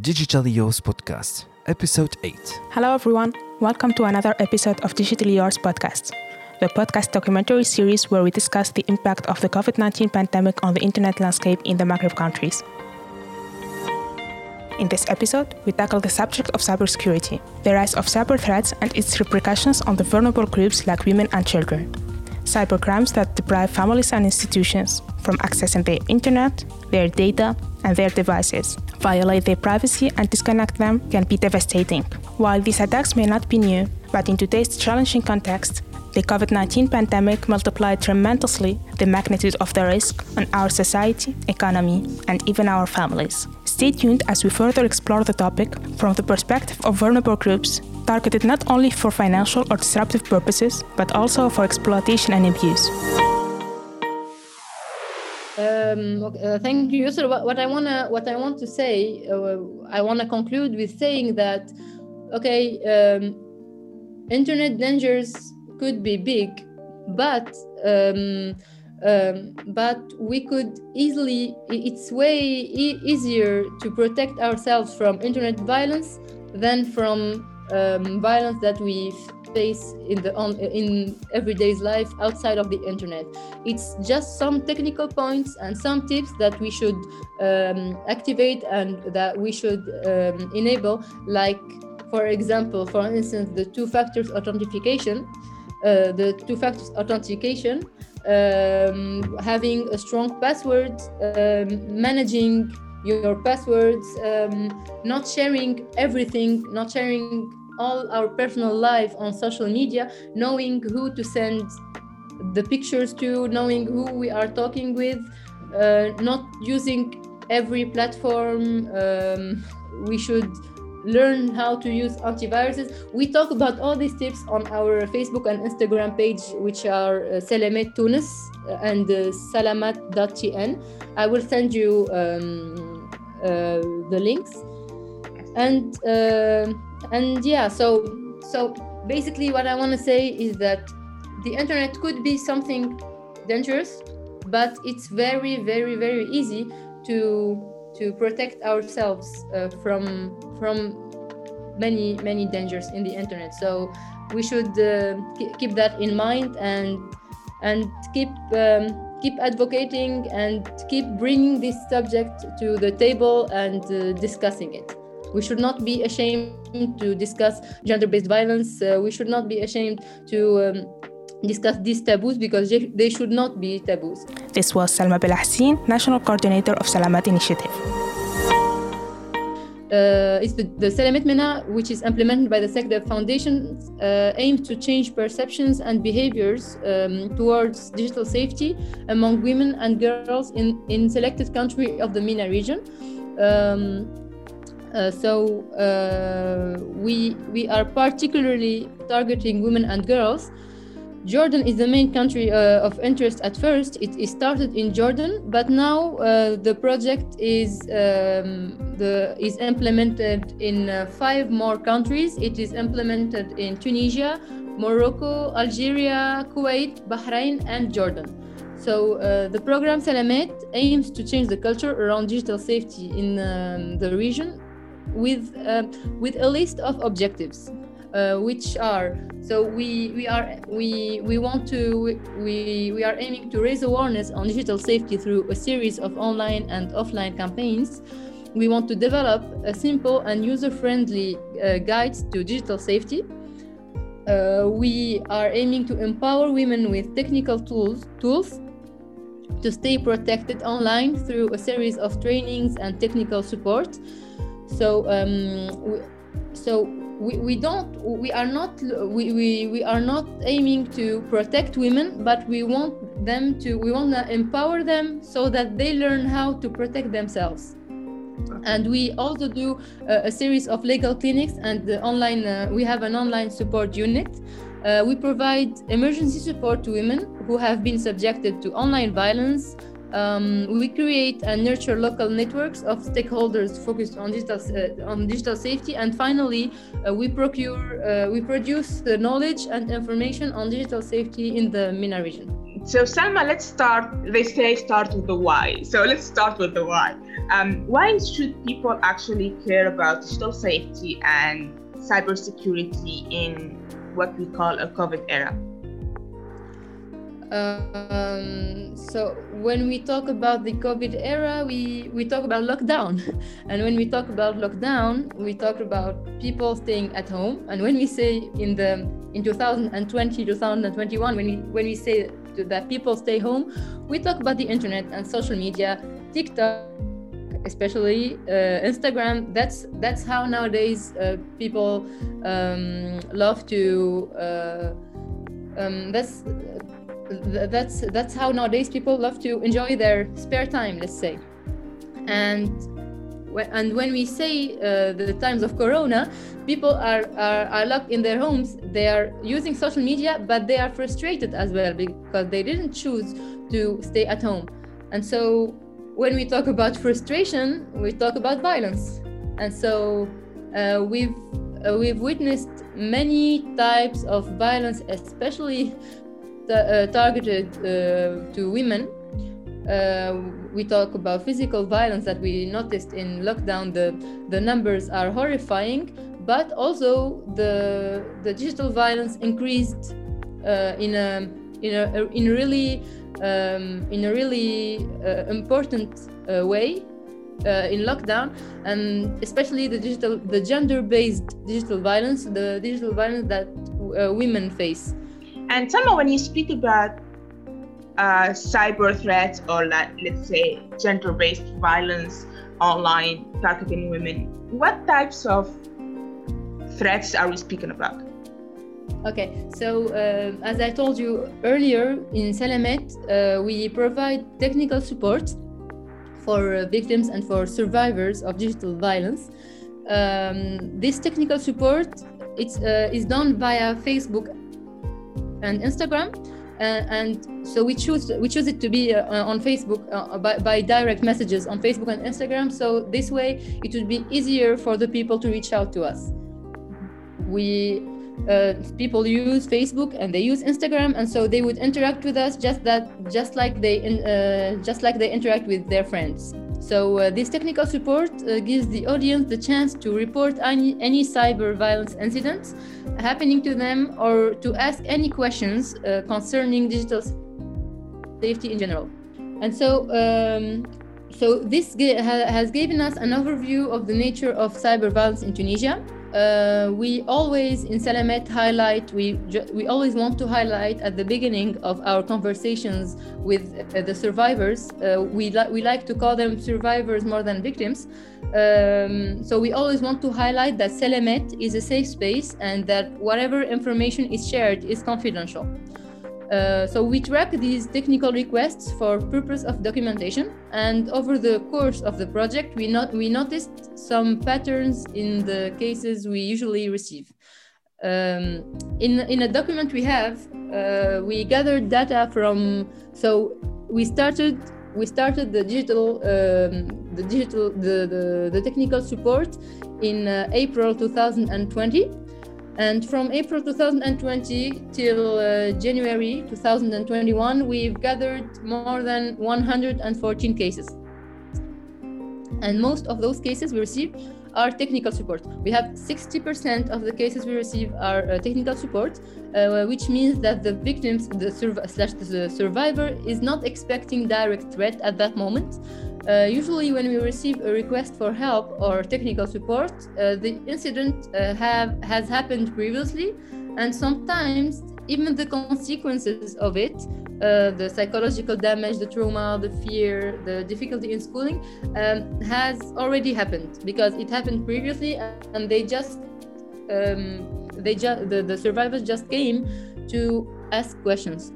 Digitally Yours Podcast, Episode 8. Hello, everyone. Welcome to another episode of Digitally Yours Podcast, the podcast documentary series where we discuss the impact of the COVID 19 pandemic on the internet landscape in the Maghreb countries. In this episode, we tackle the subject of cybersecurity, the rise of cyber threats, and its repercussions on the vulnerable groups like women and children. Cybercrimes that deprive families and institutions from accessing the internet, their data, and their devices, violate their privacy, and disconnect them can be devastating. While these attacks may not be new, but in today's challenging context, the COVID 19 pandemic multiplied tremendously the magnitude of the risk on our society, economy, and even our families. Stay tuned as we further explore the topic from the perspective of vulnerable groups, targeted not only for financial or disruptive purposes, but also for exploitation and abuse. Um, uh, thank you, Yusra. What, what I wanna, what I want to say, uh, I wanna conclude with saying that, okay, um, internet dangers could be big, but um, um, but we could easily. It's way e- easier to protect ourselves from internet violence than from um, violence that we face in the on in everyday's life outside of the internet. It's just some technical points and some tips that we should um, activate and that we should um, enable, like for example, for instance, the two factors authentication. Uh, the two factors authentication um, having a strong password, um, managing your passwords, um, not sharing everything, not sharing all our personal life on social media, knowing who to send the pictures to, knowing who we are talking with, uh, not using every platform. Um, we should learn how to use antiviruses. We talk about all these tips on our Facebook and Instagram page, which are uh, Salamat Tunis and uh, salamat.tn. I will send you um, uh, the links. And uh, and yeah, so so basically, what I want to say is that the internet could be something dangerous, but it's very very very easy to to protect ourselves uh, from from many many dangers in the internet. So we should uh, keep that in mind and and keep um, keep advocating and keep bringing this subject to the table and uh, discussing it we should not be ashamed to discuss gender-based violence uh, we should not be ashamed to um, discuss these taboos because they should not be taboos. This was Salma Belhassine, National Coordinator of Salamat Initiative. Uh, it's the, the Salamat Mena, which is implemented by the SecDev Foundation, uh, aims to change perceptions and behaviors um, towards digital safety among women and girls in, in selected country of the MENA region. Um, uh, so uh, we we are particularly targeting women and girls Jordan is the main country uh, of interest at first. It, it, started in Jordan, but now uh, the project is um, the is implemented in uh, five more countries. It is implemented in Tunisia, Morocco, Algeria, Kuwait, Bahrain, and Jordan. So uh, the program Salamat aims to change the culture around digital safety in um, the region with uh, with a list of objectives uh, which are so we we are we we want to we we are aiming to raise awareness on digital safety through a series of online and offline campaigns. We want to develop a simple and user-friendly uh, guides to digital safety. Uh, we are aiming to empower women with technical tools tools to stay protected online through a series of trainings and technical support so um, we, so we, we don't we are not we, we, we are not aiming to protect women but we want them to we want to empower them so that they learn how to protect themselves. And we also do uh, a series of legal clinics and the online uh, we have an online support unit. Uh, we provide emergency support to women who have been subjected to online violence um, we create and nurture local networks of stakeholders focused on digital uh, on digital safety, and finally, uh, we procure uh, we produce the knowledge and information on digital safety in the MENA region. So Salma, let's start. They say start with the why. So let's start with the why. Um, why should people actually care about digital safety and cybersecurity in what we call a COVID era? Um, so when we talk about the COVID era, we, we talk about lockdown. And when we talk about lockdown, we talk about people staying at home. And when we say in the in 2020, 2021, when we when we say that people stay home, we talk about the internet and social media, TikTok, especially uh, Instagram. That's that's how nowadays uh, people um, love to. Uh, um, that's that's that's how nowadays people love to enjoy their spare time let's say. And and when we say uh, the times of corona people are, are are locked in their homes. They are using social media but they are frustrated as well because they didn't choose to stay at home. And so when we talk about frustration we talk about violence. And so uh, we've uh, we've witnessed many types of violence especially uh, targeted uh, to women. Uh, we talk about physical violence that we noticed in lockdown. The the numbers are horrifying, but also the the digital violence increased in a in a in really um, in a really important way uh, in lockdown and especially the digital the gender-based digital violence the digital violence that uh, women face and Salma, when you speak about uh, cyber threats or like, let's say gender-based violence online targeting women, what types of threats are we speaking about? Okay, so uh, as I told you earlier, in Salamat, uh, we provide technical support for uh, victims and for survivors of digital violence. Um, this technical support it's, uh, is done via Facebook and Instagram. Uh, and so we choose we choose it to be uh, on Facebook uh, by, by direct messages on Facebook and Instagram. So this way it would be easier for the people to reach out to us. We uh, people use Facebook and they use Instagram, and so they would interact with us just that just like they uh, just like they interact with their friends. So uh, this technical support uh, gives the audience the chance to report any, any cyber violence incidents happening to them or to ask any questions uh, concerning digital safety in general. And so, um, so this has given us an overview of the nature of cyber violence in Tunisia uh, we always in Salamat highlight we we always want to highlight at the beginning of our conversations with uh, the survivors. Uh, we like we like to call them survivors more than victims. Um, so we always want to highlight that Salamat is a safe space and that whatever information is shared is confidential uh, so we track these technical requests for purpose of documentation and over the course of the project we, not, we noticed some patterns in the cases we usually receive. Um, in, in a document we have, uh, we gathered data from, so we started we started the digital um, the digital the, the, the technical support in uh, April 2020 and from April 2020 till uh, January 2021, we've gathered more than 114 cases. And most of those cases we receive are technical support. We have 60% of the cases we receive are uh, technical support, uh, which means that the victims, the slash the survivor, is not expecting direct threat at that moment. Uh, usually, when we receive a request for help or technical support, uh, the incident uh, have has happened previously, and sometimes even the consequences of it, uh, the psychological damage, the trauma, the fear, the difficulty in schooling, um, has already happened because it happened previously, and they just um, they just the, the survivors just came to ask questions.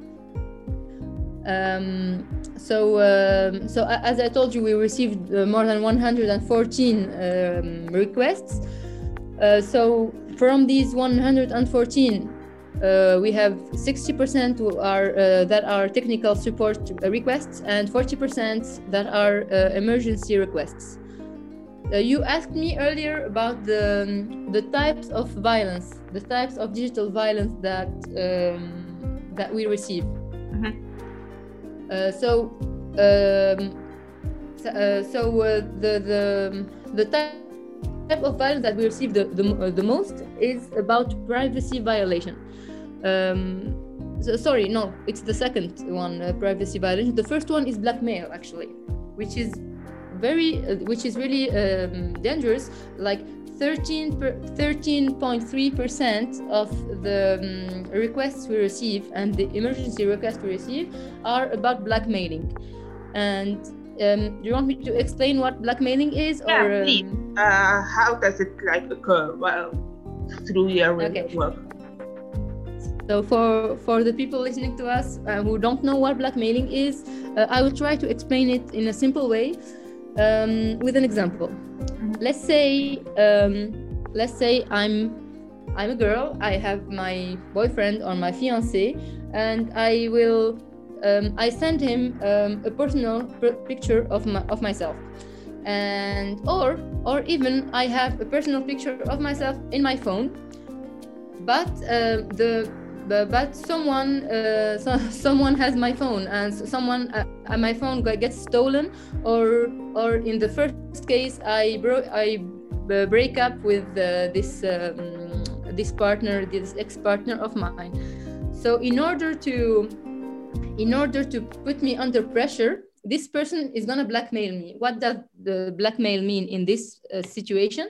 Um, so, um, so as I told you, we received uh, more than 114 um, requests. Uh, so from these 114, uh, we have 60% are uh, that are technical support requests and 40% that are uh, emergency requests. Uh, you asked me earlier about the um, the types of violence, the types of digital violence that um, that we receive. Mm -hmm. Uh, so, um, uh, so uh, the the the type of violence that we receive the the, uh, the most is about privacy violation. Um, so, sorry, no, it's the second one, uh, privacy violation. The first one is blackmail, actually, which is very, uh, which is really um, dangerous. Like 13.3% of the um, requests we receive and the emergency requests we receive are about blackmailing. And um, do you want me to explain what blackmailing is? Yeah, or, please. um, Uh, how does it like occur? Well, through your Okay. work. So for for the people listening to us uh, who don't know what blackmailing is, uh, I will try to explain it in a simple way um, with an example. Let's say um, let's say I'm I'm a girl. I have my boyfriend or my fiance, and I will um, I send him um, a personal picture of my, of myself, and or or even I have a personal picture of myself in my phone, but uh, the but, but someone uh, so, someone has my phone and someone uh, uh, my phone gets stolen or or in the first case I bro- I b- break up with uh, this um, this partner this ex partner of mine. So in order to in order to put me under pressure this person is going to blackmail me. What does the blackmail mean in this uh, situation?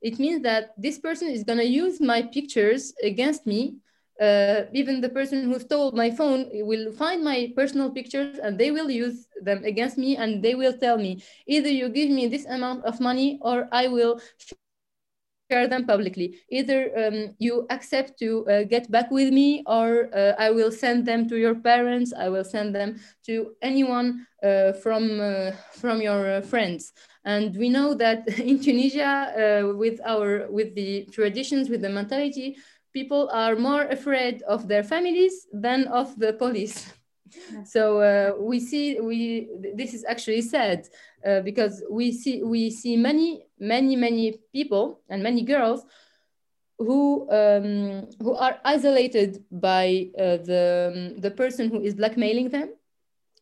It means that this person is going to use my pictures against me uh, even the person who stole my phone will find my personal pictures and they will use them against me and they will tell me either you give me this amount of money or i will share them publicly. Either um, you accept to uh, get back with me or uh, i will send them to your parents. I will send them to anyone uh, from uh, from your uh, friends. And we know that in tunisia uh, with our with the traditions with the mentality people are more afraid of their families than of the police. So uh, we see we this is actually sad uh, because we see we see many many many people and many girls who um, who are isolated by uh, the the person who is blackmailing them.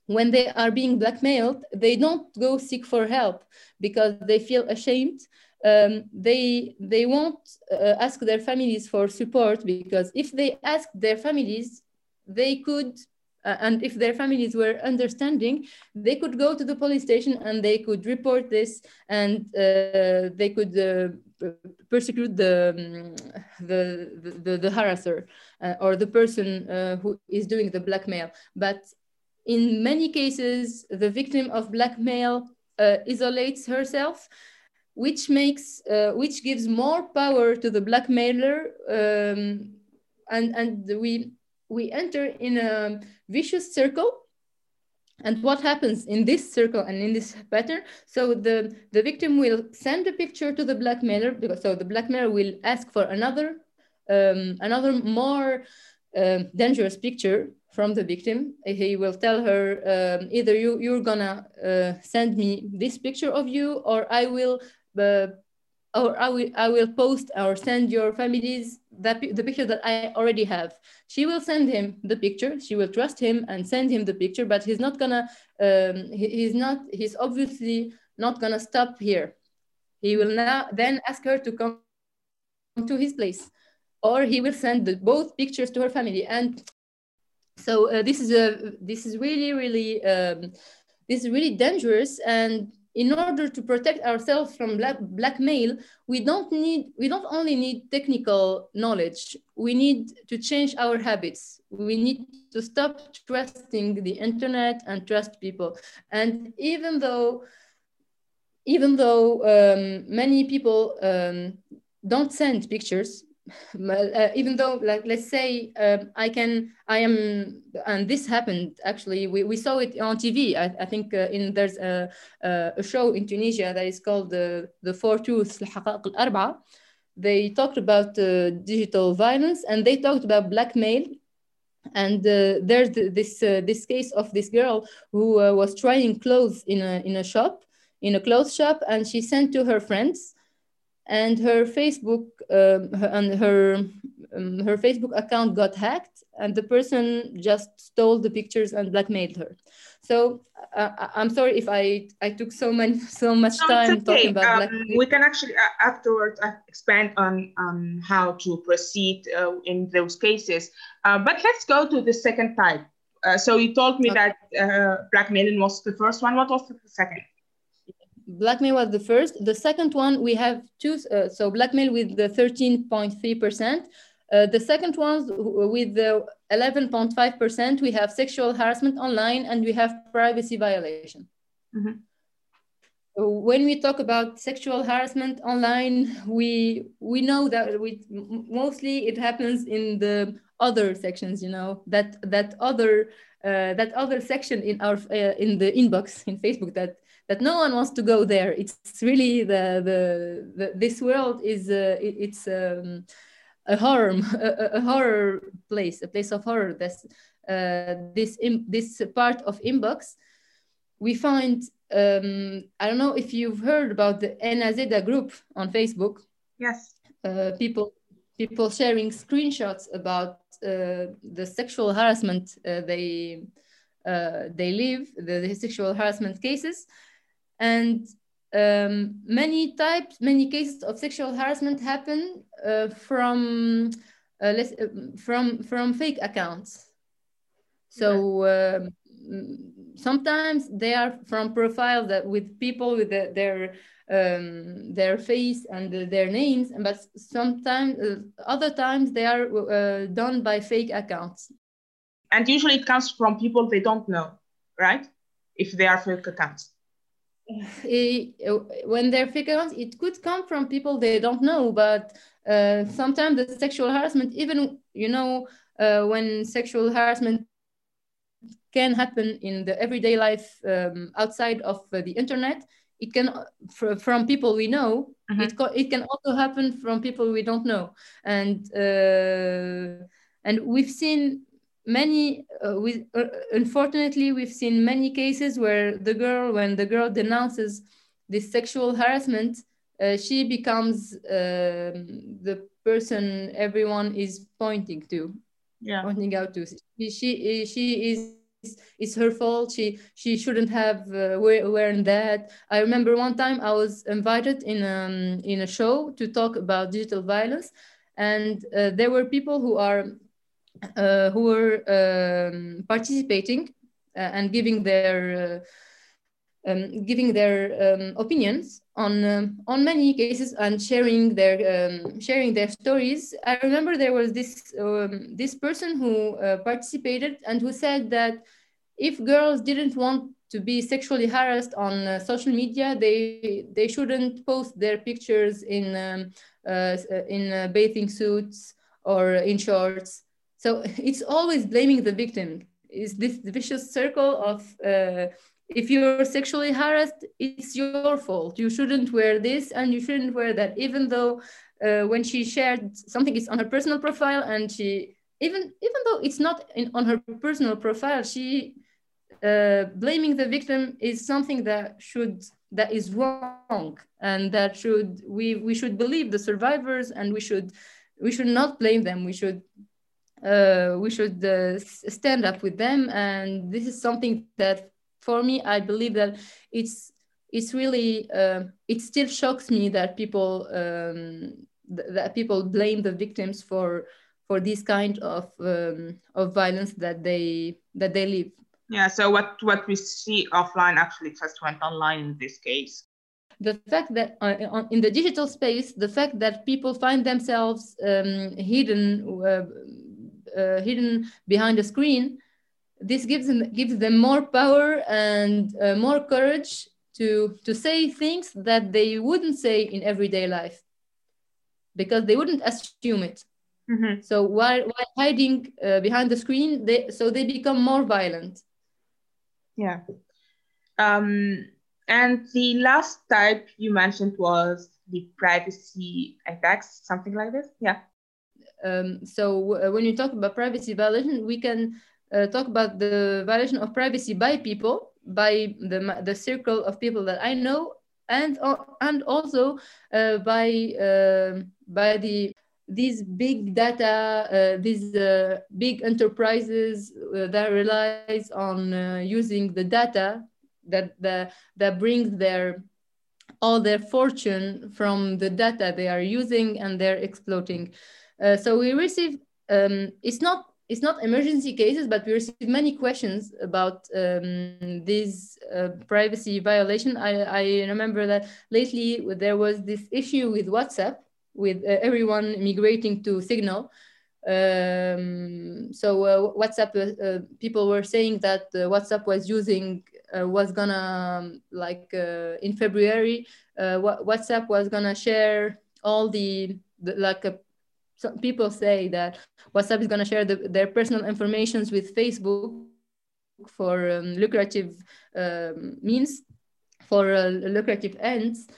When they are being blackmailed they don't go seek for help because they feel ashamed um, they they won't uh, ask their families for support because if they ask their families they could uh, and if their families were understanding they could go to the police station and they could report this and uh, they could uh, persecute the, um, the, the, the harasser uh, or the person uh, who is doing the blackmail. But in many cases the victim of blackmail uh, isolates herself which makes uh, which gives more power to the blackmailer um, and and we we enter in a vicious circle. And what happens in this circle and in this pattern? So the the victim will send a picture to the blackmailer because so the blackmailer will ask for another um, another more um dangerous picture from the victim. He will tell her um, either you you're gonna uh, send me this picture of you or i will uh, or I will, I will post or send your families that the picture that I already have. She will send him the picture. She will trust him and send him the picture, but he's not gonna. Um, he, he's not. He's obviously not gonna stop here. He will now then ask her to come to his place, or he will send the, both pictures to her family. And so uh, this is a this is really really um, this is really dangerous and in order to protect ourselves from black, blackmail, we don't need, we don't only need technical knowledge, we need to change our habits. We need to stop trusting the internet and trust people. And even though, even though um, many people um, don't send pictures, uh, even though like let's say uh, i can i am and this happened actually we, we saw it on tv i, I think uh, in there's a, a show in tunisia that is called the the four truths they talked about digital violence and they talked about blackmail. And uh, there's this uh, this case of this girl who uh, was trying clothes in a in a shop in a clothes shop and she sent to her friends and her Facebook um, her, and her um, her Facebook account got hacked, and the person just stole the pictures and blackmailed her. So uh, I'm sorry if I I took so many so much no, time okay. talking about um, We can actually uh, afterwards uh, expand on um, how to proceed uh, in those cases. Uh, but let's go to the second type. Uh, so you told me okay. that blackmailing was the first one. What was the second? Blackmail was the first. The second one, we have two, uh, so blackmail with the 13.3%. Uh, the second one with the 11.5%, we have sexual harassment online and we have privacy violation. Mm -hmm. When we talk about sexual harassment online, we we know that we mostly it happens in the other sections. You know that that other uh, that other section in our uh, in the inbox in Facebook that that no one wants to go there. It's really the the, the this world is uh, it, it's um, a horror a, a, horror place, a place of horror. This uh, this in, this part of inbox, we find. Um, I don't know if you've heard about the Enazeda group on Facebook. Yes. Uh, people people sharing screenshots about uh, the sexual harassment uh, they uh, they live, the, the, sexual harassment cases, and um, many types, many cases of sexual harassment happen uh, from uh, less, uh, from from fake accounts. So um, sometimes they are from profiles that with people with the, their um, their face and their names, but sometimes uh, other times they are uh, done by fake accounts. And usually it comes from people they don't know, right? If they are fake accounts it, when they're fake it could come from people they don't know, but uh, sometimes the sexual harassment, even, you know, uh, when sexual harassment can happen in the everyday life um, outside of uh, the internet, it can fr from people we know. Mm-hmm. It, it can also happen from people we don't know, and uh, and we've seen many uh, we uh, unfortunately we've seen many cases where the girl when the girl denounces this sexual harassment uh, she becomes um, the person everyone is pointing to yeah. pointing out to. She she, she is it's her fault. She she shouldn't have uh, worn that. I remember one time i was invited in um in a show to talk about digital violence and uh, there were people who are who were um, participating uh, and giving their uh, um, giving their um, opinions on um, on many cases and sharing their um, sharing their stories. I remember there was this um, this person who uh, participated and who said that if girls didn't want to be sexually harassed on uh, social media, they they shouldn't post their pictures in um, uh, in bathing suits or in shorts. So it's always blaming the victim. Is this vicious circle of uh, if you're sexually harassed, it's your fault. You shouldn't wear this and you shouldn't wear that, even though uh, when she shared something is on her personal profile and she even even though it's not in, on her personal profile, she uh, blaming the victim is something that should that is wrong and that should we we should believe the survivors and we should we should not blame them. We should uh, we should uh, stand up with them. And this is something that, for me, I believe that it's it's really uh, it still shocks me that people um, th that people blame the victims for for this kind of um, of violence that they that they live. Yeah. So what what we see offline actually just went online in this case the fact that uh, in the digital space, the fact that people find themselves um, hidden uh, uh, hidden behind a screen, this gives them, gives them more power and uh, more courage to, to say things that they wouldn't say in everyday life because they wouldn't assume it. Mm-hmm. So while, while hiding uh, behind the screen, they, so they become more violent. Yeah. Um, and the last type you mentioned was the privacy attacks, something like this. Yeah. Um, so uh, when you talk about privacy violation, we can uh, talk about the violation of privacy by people, by the, the circle of people that I know, and, uh, and also uh, by, um, by the these big data, uh, these uh, big enterprises that relies on using the data that the, that brings their all their fortune from the data they are using and they're exploiting. Uh, so we receive um, it's not it's not emergency cases, but we receive many questions about um, this uh, privacy violation. I, I remember that lately there was this issue with WhatsApp, with uh, everyone migrating to Signal. Um, so uh, WhatsApp, uh, uh, people were saying that uh, WhatsApp was using, was gonna, um, like in February, WhatsApp was gonna share all the, the like some people say that WhatsApp is going to share the, their personal informations with Facebook for um, lucrative um, means, for uh, lucrative ends.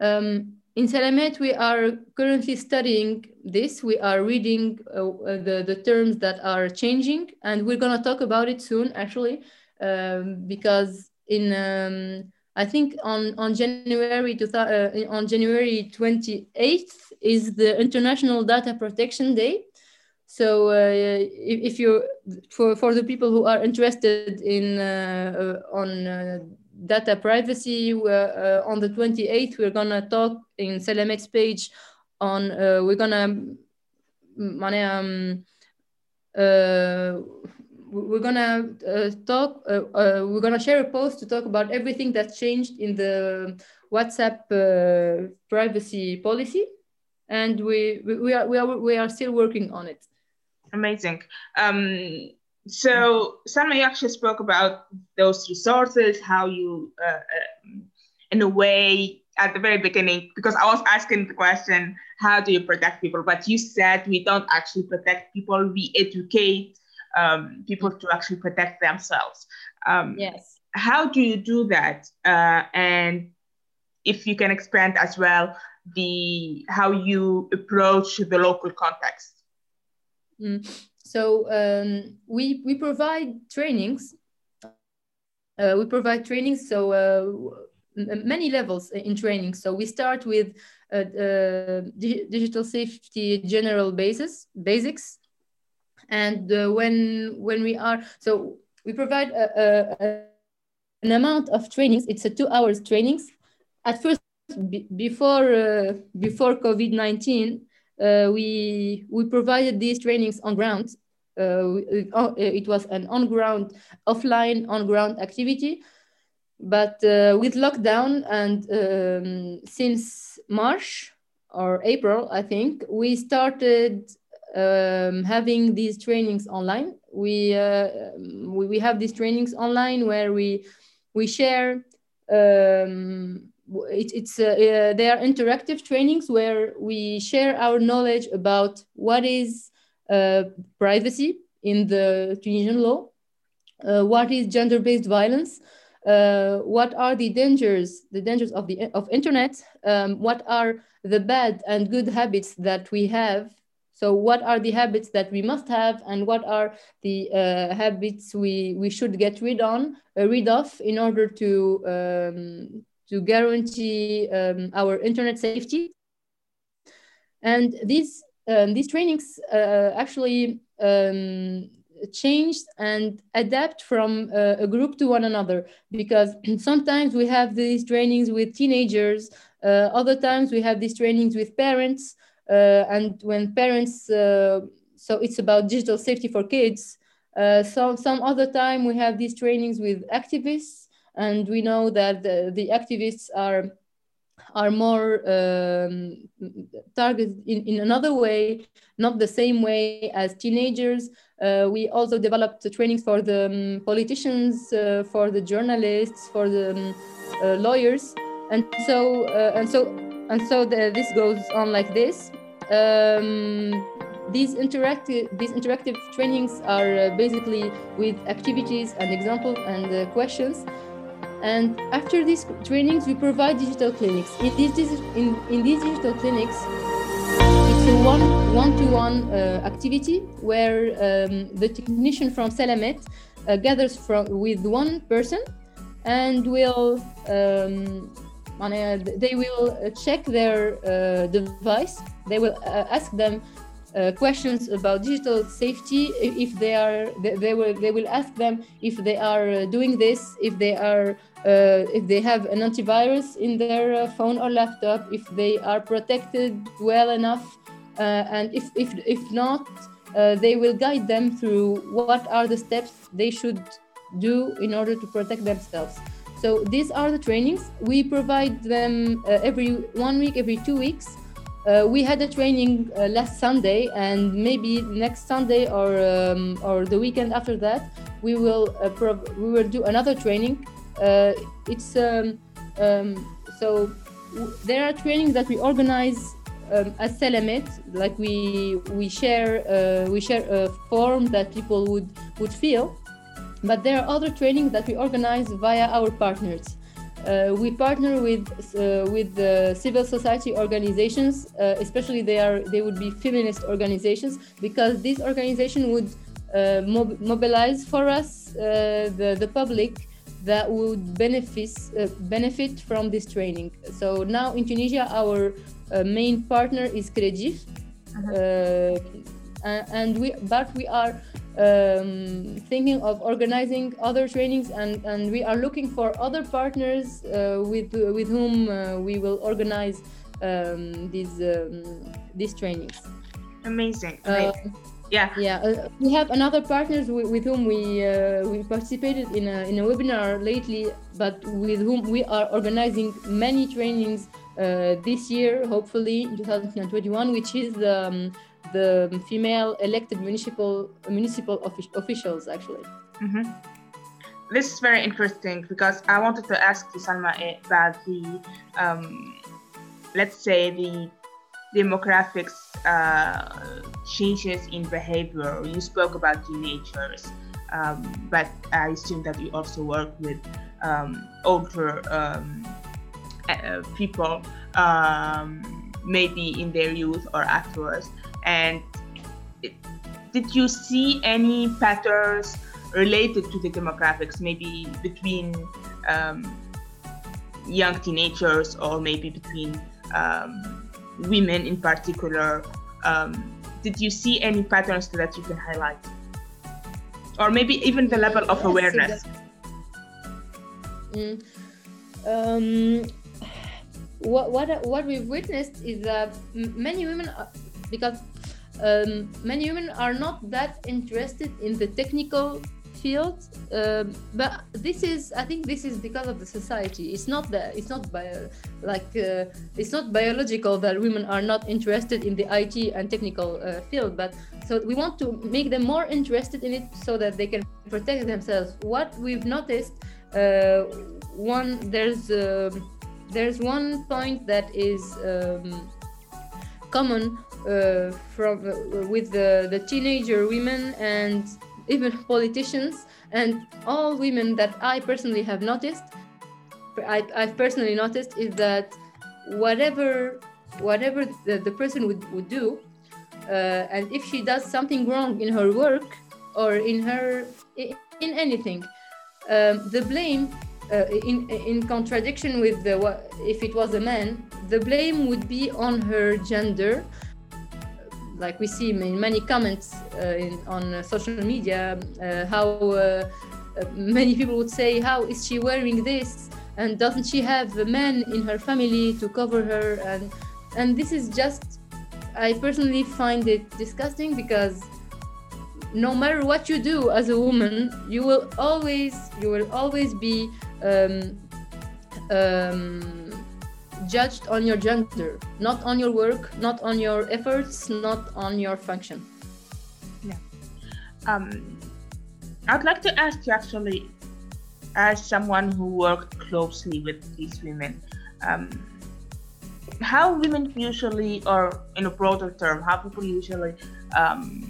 Um, in Salamat, we are currently studying this. We are reading uh, the, the terms that are changing, and we're going to talk about it soon, actually, um, because in um, I think on on January uh, on January 28th is the International Data Protection Day. So uh, if, if, you for for the people who are interested in uh, uh on uh, data privacy, uh, on the 28th we're gonna talk in Salamat's page on we're gonna um, we're gonna uh, talk uh, uh, we're gonna share a post to talk about everything that's changed in the whatsapp privacy policy and we, we are we are we are still working on it amazing um, so Salma, you actually spoke about those resources how you uh, uh, in a way at the very beginning because i was asking the question how do you protect people but you said we don't actually protect people we educate um, people to actually protect themselves. Um, yes. How do you do that? Uh, and if you can expand as well the how you approach the local context. Mm. So um, we we provide trainings. Uh, we provide trainings. So uh, many levels in training. So we start with uh, uh digital safety general basis basics and uh, when when we are so we provide a, a, an amount of trainings it's a two hours trainings at first before uh, before covid-19 uh, we we provided these trainings on ground uh, uh, it was an on ground offline on ground activity but uh, with lockdown and um, since march or april i think we started um, having these trainings online. We, uh, we, we have these trainings online where we we share. Um, it, it's uh, uh, they are interactive trainings where we share our knowledge about what is uh, privacy in the Tunisian law, uh, what is gender-based violence, uh, what are the dangers, the dangers of the of internet, um, what are the bad and good habits that we have. So what are the habits that we must have and what are the uh, habits we, we should get rid on, rid of in order to, um, to guarantee um, our internet safety. And these, um, these trainings uh, actually um, changed and adapt from uh, a group to one another because sometimes we have these trainings with teenagers, uh, other times we have these trainings with parents, uh, and when parents, uh, so it's about digital safety for kids. Uh, so some other time we have these trainings with activists, and we know that the, the activists are are more um, targeted in, in another way, not the same way as teenagers. Uh, we also developed trainings for the um, politicians, uh, for the journalists, for the um, uh, lawyers, and so and so and so the, this goes on like this. Um, these interactive these interactive trainings are uh, basically with activities and examples and uh, questions. And after these trainings, we provide digital clinics. In these, in, in these digital clinics, it's a one one-to-one uh, activity where um, the technician from Salamat uh, gathers from with one person and will um, they will check their device. They will ask them uh, questions about digital safety if they are they, they, will they will ask them if they are doing this if they are uh, if they have an antivirus in their uh, phone or laptop if they are protected well enough uh, and if if if not uh, they will guide them through what are the steps they should do in order to protect themselves. So these are the trainings. We provide them uh, every one week every two weeks uh, we had a training uh, last Sunday, and maybe next Sunday or um, or the weekend after that, we will uh, we will do another training. Uh, it's um, um, so there are trainings that we organize um, as Salamat, like we we share uh, we share a form that people would would fill, but there are other trainings that we organize via our partners. Uh, we partner with uh, with the civil society organizations, uh, especially they are they would be feminist organizations because these organizations would uh, mob mobilize for us uh, the the public that would benefit uh, benefit from this training. So now in Tunisia, our main partner is Credif, -huh. And we but we are um, thinking of organizing other trainings and, and we are looking for other partners uh, with, with whom uh, we will organize um, these, um, these trainings. Amazing. Uh, yeah. Yeah. Uh, we have another partners with, with whom we uh, we participated in a, in a webinar lately, but with whom we are organizing many trainings uh, this year, hopefully in 2021, which is um, the female elected municipal municipal officials actually. Mm-hmm. This is very interesting because I wanted to ask you, Salma, about the um, let's say the demographics uh, changes in behavior. You spoke about teenagers, um, but I assume that you also work with um, older um, uh, people, um, maybe in their youth or afterwards. And did you see any patterns related to the demographics, maybe between um, young teenagers or maybe between um, women in particular? Um, did you see any patterns that you can highlight? Or maybe even the level of yes, awareness? Mm. Um, what, what, what we've witnessed is that many women, because um, many women are not that interested in the technical field um, but this is i think this is because of the society. It's not that it's not like uh, it's not biological that women are not interested in the it and technical uh, field but so we want to make them more interested in it so that they can protect themselves. What we've noticed uh, one there's um, there's one point that is um, common from uh, with the, the teenager women and even politicians and all women that I personally have noticed I, I've personally noticed is that whatever whatever the, the person would, would do uh, and if she does something wrong in her work or in her in anything um, the blame uh, in in contradiction with the if it was a man the blame would be on her gender like we see in many comments uh, in, on uh, social media, uh, how many people would say, "How is she wearing this?" and doesn't she have a man in her family to cover her? And and this is just, I personally find it disgusting because no matter what you do as a woman, you will always you will always be um, um, judged on your gender, not on your work, not on your efforts, not on your function. Yeah. Um, I'd like to ask you actually, as someone who worked closely with these women, um, how women usually, or in a broader term, how people usually um,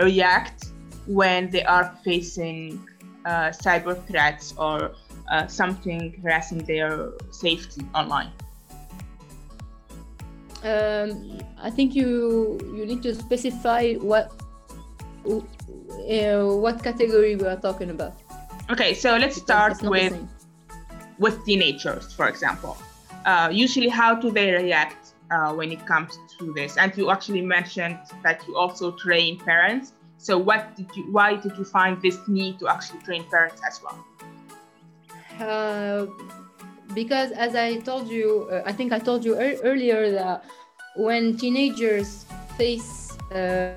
react when they are facing uh, cyber threats or uh, something harassing their safety online? Um, I think you you need to specify what uh, what category we are talking about. Okay, so let's start with with teenagers, for example. uh, usually how do they react uh, when it comes to this? And you actually mentioned that you also train parents. So what did you? Why did you find this need to actually train parents as well? Because as I told you, uh, I think I told you er- earlier that when teenagers face uh,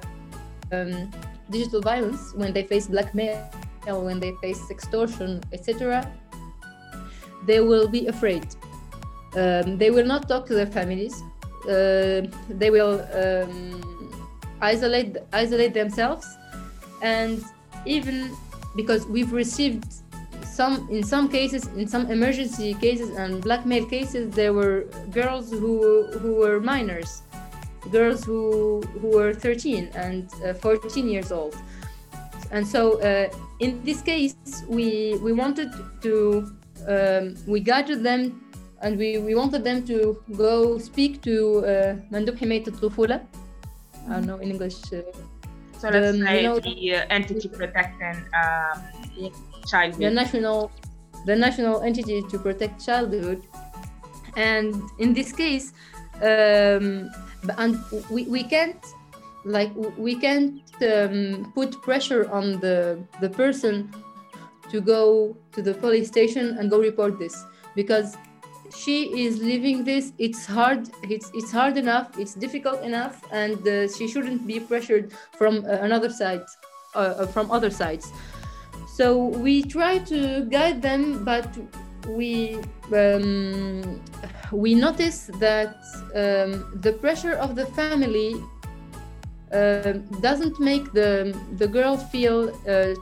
um, digital violence, when they face blackmail, when they face extortion, etc., they will be afraid. Um, they will not talk to their families. Uh, they will um, isolate isolate themselves, and even because we've received some in some cases in some emergency cases and blackmail cases there were girls who who were minors girls who who were 13 and uh, 14 years old and so uh, in this case we we wanted to um, we guided them and we, we wanted them to go speak to uh, مندوب حماية الطفولة I don't know in English uh, So let's Um, say you know- the uh, entity protecting um, childhood. the national the national entity to protect childhood. And in this case um, and we, we can't like we can't um, put pressure on the the person to go to the police station and go report this because she is living this. It's hard it's it's hard enough it's difficult enough and uh, she shouldn't be pressured from uh, another side uh, uh, from other sides so we try to guide them but we um, we notice that um, the pressure of the family uh, doesn't make the the girl feel uh,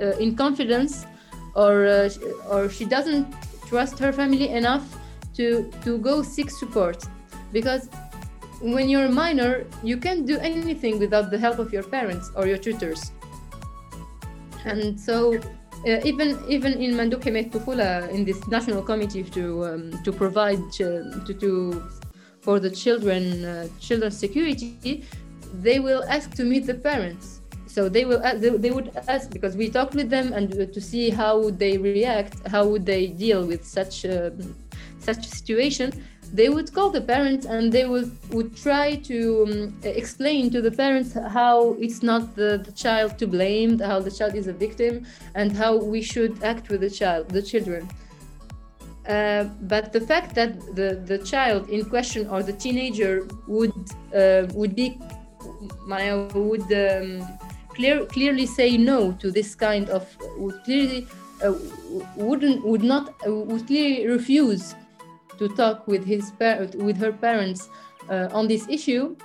uh, in confidence or uh, or she doesn't trust her family enough to to go seek support. Because when you're a minor you can't do anything without the help of your parents or your tutors and so uh, even even in Manduk Himayat Tufula in this national committee to um, to provide uh, to, to for the children uh, children's security they will ask to meet the parents. So they will ask, they, they would ask because we talked with them and uh, to see how would they react how would they deal with such um, such situation they would call the parents and they would, would try to um, explain to the parents how it's not the, the child to blame how the child is a victim and how we should act with the child the children. Uh, but the fact that the, the child in question or the teenager would uh, would be would um, clear, clearly say no to this kind of would clearly uh, wouldn't would not would clearly refuse to talk with his with her parents uh, on this issue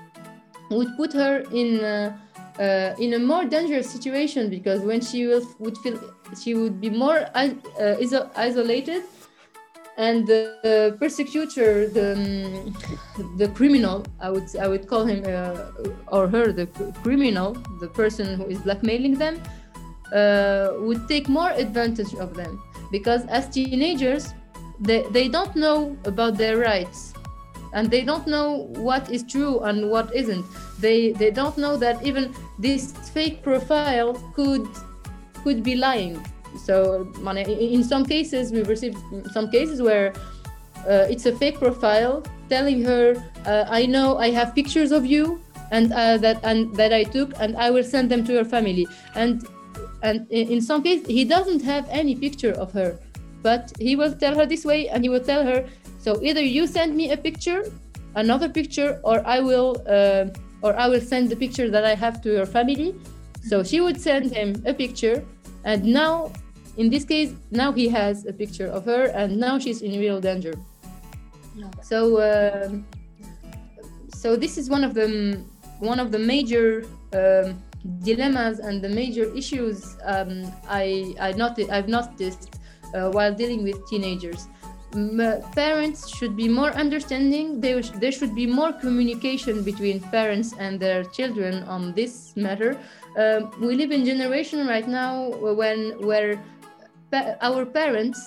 would put her in uh, uh, in a more dangerous situation because when she will, would feel she would be more iso- isolated and the persecutor the um, the criminal i would i would call him uh, or her the criminal the person who is blackmailing them uh, would take more advantage of them. Because as teenagers they, they don't know about their rights. And they don't know what is true and what isn't. They they don't know that even this fake profile could could be lying. So in some cases we've received some cases where uh, it's a fake profile telling her uh, i know i have pictures of you and uh, that and that i took and i will send them to your family. And and in some cases he doesn't have any picture of her but he will tell her this way and he will tell her so either you send me a picture another picture or i will uh, or i will send the picture that i have to your family. So she would send him a picture. And now in this case now he has a picture of her and now she's in real danger. So uh, so this is one of the one of the major um, dilemmas and the major issues um, I I noticed I've noticed uh, while dealing with teenagers. M- parents should be more understanding. There, sh- there should be more communication between parents and their children on this matter. Um, we live in generation right now when where pa- our parents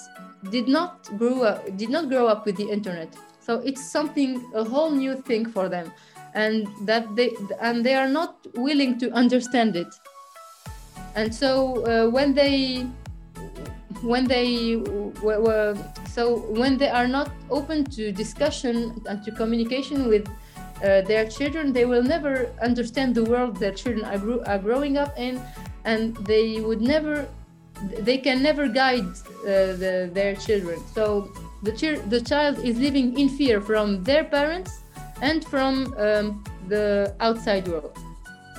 did not grow up did not grow up with the internet. So it's something a whole new thing for them, and that they and they are not willing to understand it. And so uh, when they when they w- w- so when they are not open to discussion and to communication with uh, their children, they will never understand the world their children are, gro- are growing up in, and they would never, they can never guide uh, the, their children. So the, chi- the child is living in fear from their parents and from um, the outside world.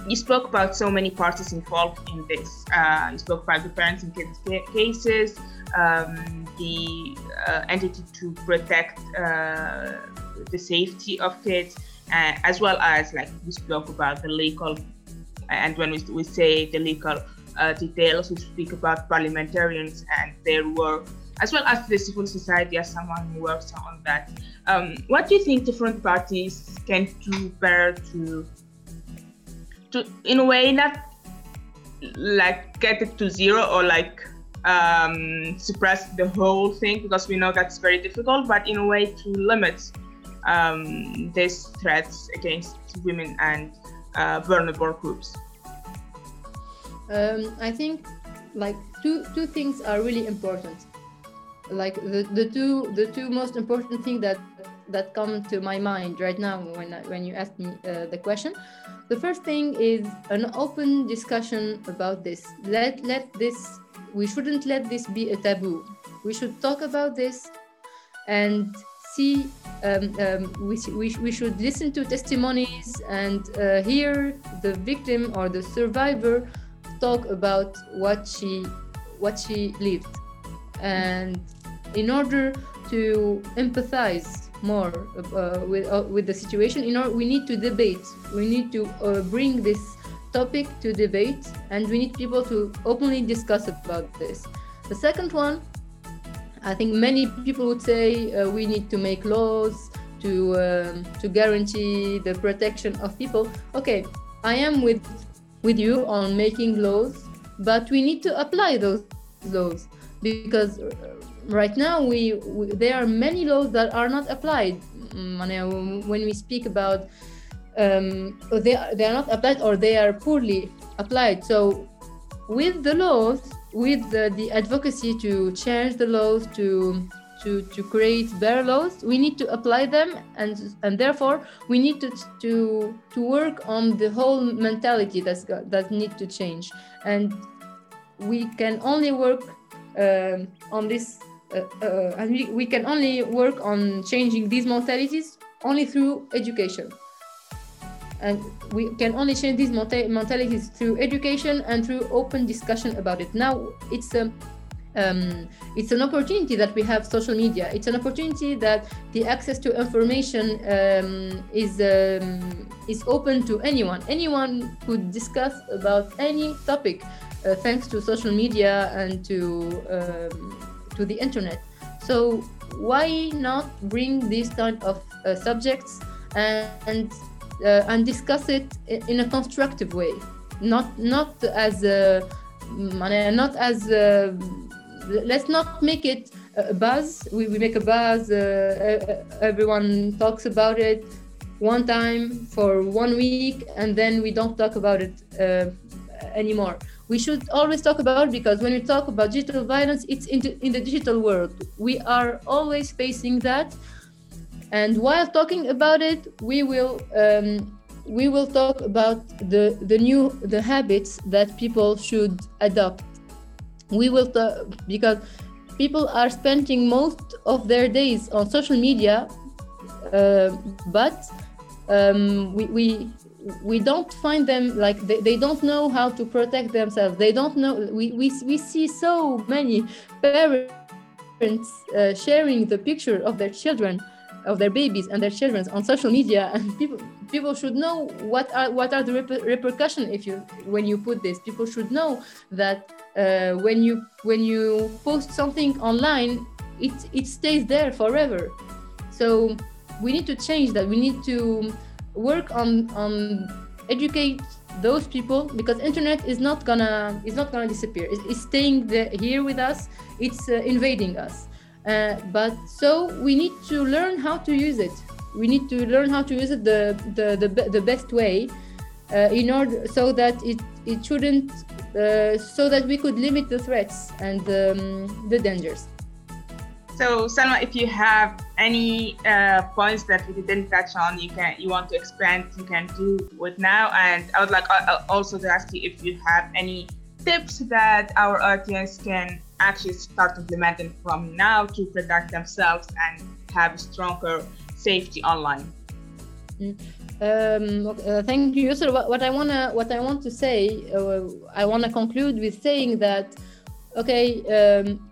You spoke about so many parties involved in this. Uh, you spoke about the parents in kids' cases, um, the uh, entity to protect uh, the safety of kids, uh, as well as like we spoke about the legal, and when we, we say the legal uh, details, we speak about parliamentarians and their work, as well as the civil society as someone who works on that. Um, what do you think different parties can do better to, to in a way, not like get it to zero or like um, suppress the whole thing because we know that's very difficult, but in a way to limit um, these threats against women and uh, vulnerable groups? Um, I think like two two things are really important. Like the, the two the two most important thing that that come to my mind right now when when you ask me uh, the question. The first thing is an open discussion about this. Let let this we shouldn't let this be a taboo. We should talk about this and see um, um, we, we, we should listen to testimonies and uh, hear the victim or the survivor talk about what she what she lived and in order to empathize more uh, with uh, with the situation. In order we need to debate. We need to uh, bring this topic to debate and we need people to openly discuss about this. The second one I think many people would say uh, we need to make laws to um, to guarantee the protection of people. Okay, I am with with you on making laws, but we need to apply those laws because right now we, we there are many laws that are not applied. When we speak about um, they are, they are not applied or they are poorly applied. So with the laws with the, the, advocacy to change the laws to to to create better laws we need to apply them and and therefore we need to to to work on the whole mentality that's got, that need to change and we can only work uh, on this and we, we can only work on changing these mentalities only through education. And we can only change these mentalities through education and through open discussion about it. Now it's a um, it's an opportunity that we have social media. It's an opportunity that the access to information um, is um, is open to anyone. Anyone could discuss about any topic uh, thanks to social media and to um, the internet so why not bring these kind of uh, subjects and, and uh, and discuss it in a constructive way, not not as a, not as a, let's not make it a buzz. We, we make a buzz. Uh, everyone talks about it one time for one week, and then we don't talk about it uh, anymore. We should always talk about because when we talk about digital violence, it's in the, in the digital world. We are always facing that and while talking about it we will um, we will talk about the the new the habits that people should adopt we will talk because people are spending most of their days on social media uh, but um, we, we we don't find them like they, they don't know how to protect themselves. They don't know we, we, we see so many parents uh, sharing the picture of their children of their babies and their children on social media and people people should know what are what are the reper- repercussions if you when you put this. People should know that uh, when you when you post something online it it stays there forever. So we need to change that. We need to work on on educate those people because internet is not gonna is not gonna disappear it's, it's staying there, here with us it's uh, invading us uh, but so we need to learn how to use it. We need to learn how to use it the the the, the best way, uh, in order so that it it shouldn't uh, so that we could limit the threats and um, the dangers. So Salma, if you have any uh, points that we didn't touch on, you can you want to expand, you can do it now. And I would like uh, also to ask you if you have any tips that our audience can actually start implementing from now to protect themselves and have stronger safety online. Mm. Um, uh, thank you, Yusra. What, what, I wanna what I want to say, uh, I wanna conclude with saying that, okay, um,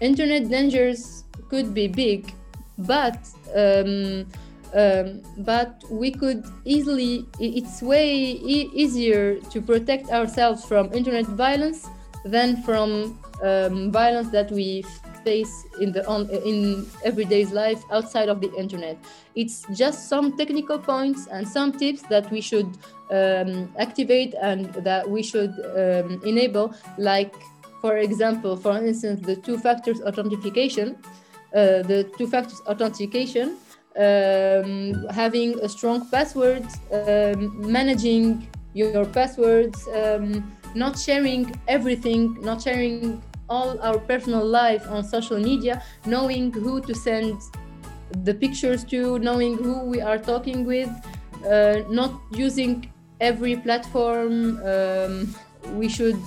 internet dangers could be big, but um, um, but we could easily it's way e- easier to protect ourselves from internet violence than from um, violence that we face in the on in everyday's life outside of the internet. It's just some technical points and some tips that we should um, activate and that we should um, enable like for example for instance the two factors authentication uh, the two factors authentication um, having a strong password um, managing your passwords um, not sharing everything not sharing all our personal life on social media, knowing who to send the pictures to, knowing who we are talking with, uh, not using every platform. Um, we should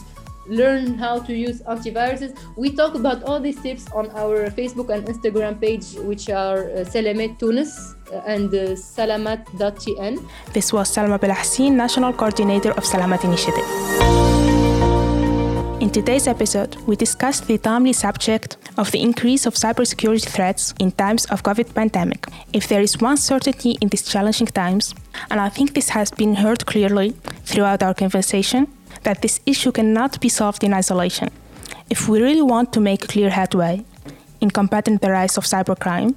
learn how to use antiviruses. We talk about all these tips on our Facebook and Instagram page, which are uh, Salamat Tunis and uh, salamat.tn. This was Salma Belhassine, National Coordinator of Salamat Initiative. In today's episode, we discussed the timely subject of the increase of cybersecurity threats in times of COVID pandemic. If there is one certainty in these challenging times, and I think this has been heard clearly throughout our conversation, that this issue cannot be solved in isolation. If we really want to make clear headway in combating the rise of cybercrime,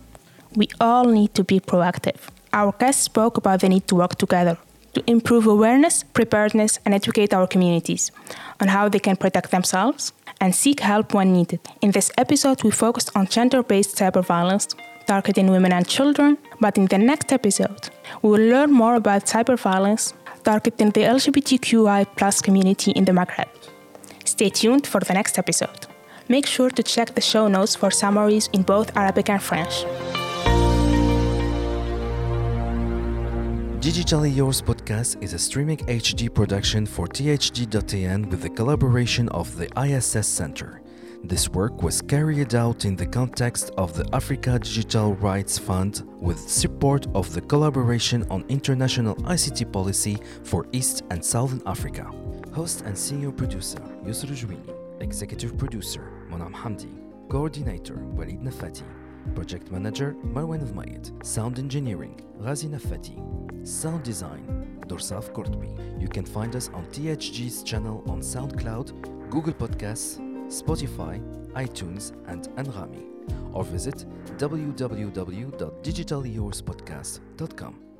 we all need to be proactive. Our guest spoke about the need to work together to improve awareness, preparedness, and educate our communities on how they can protect themselves and seek help when needed. In this episode, we focused on gender based cyber violence targeting women and children, but in the next episode, we will learn more about cyber violence targeting the LGBTQI community in the Maghreb. Stay tuned for the next episode. Make sure to check the show notes for summaries in both Arabic and French. Digitally Yours podcast is a streaming HD production for THD.AN with the collaboration of the ISS Center. This work was carried out in the context of the Africa Digital Rights Fund with support of the collaboration on international ICT policy for East and Southern Africa. Host and senior producer Yusra Jouini, executive producer Monam Hamdi, coordinator Walid Nafati, project manager Marwan Al sound engineering Ghazi Nafati, sound design, Dorsaf Kortbi. You can find us on THG's channel on SoundCloud, Google Podcasts, Spotify, iTunes, and Anghami, or visit www.digitalyourspodcast.com.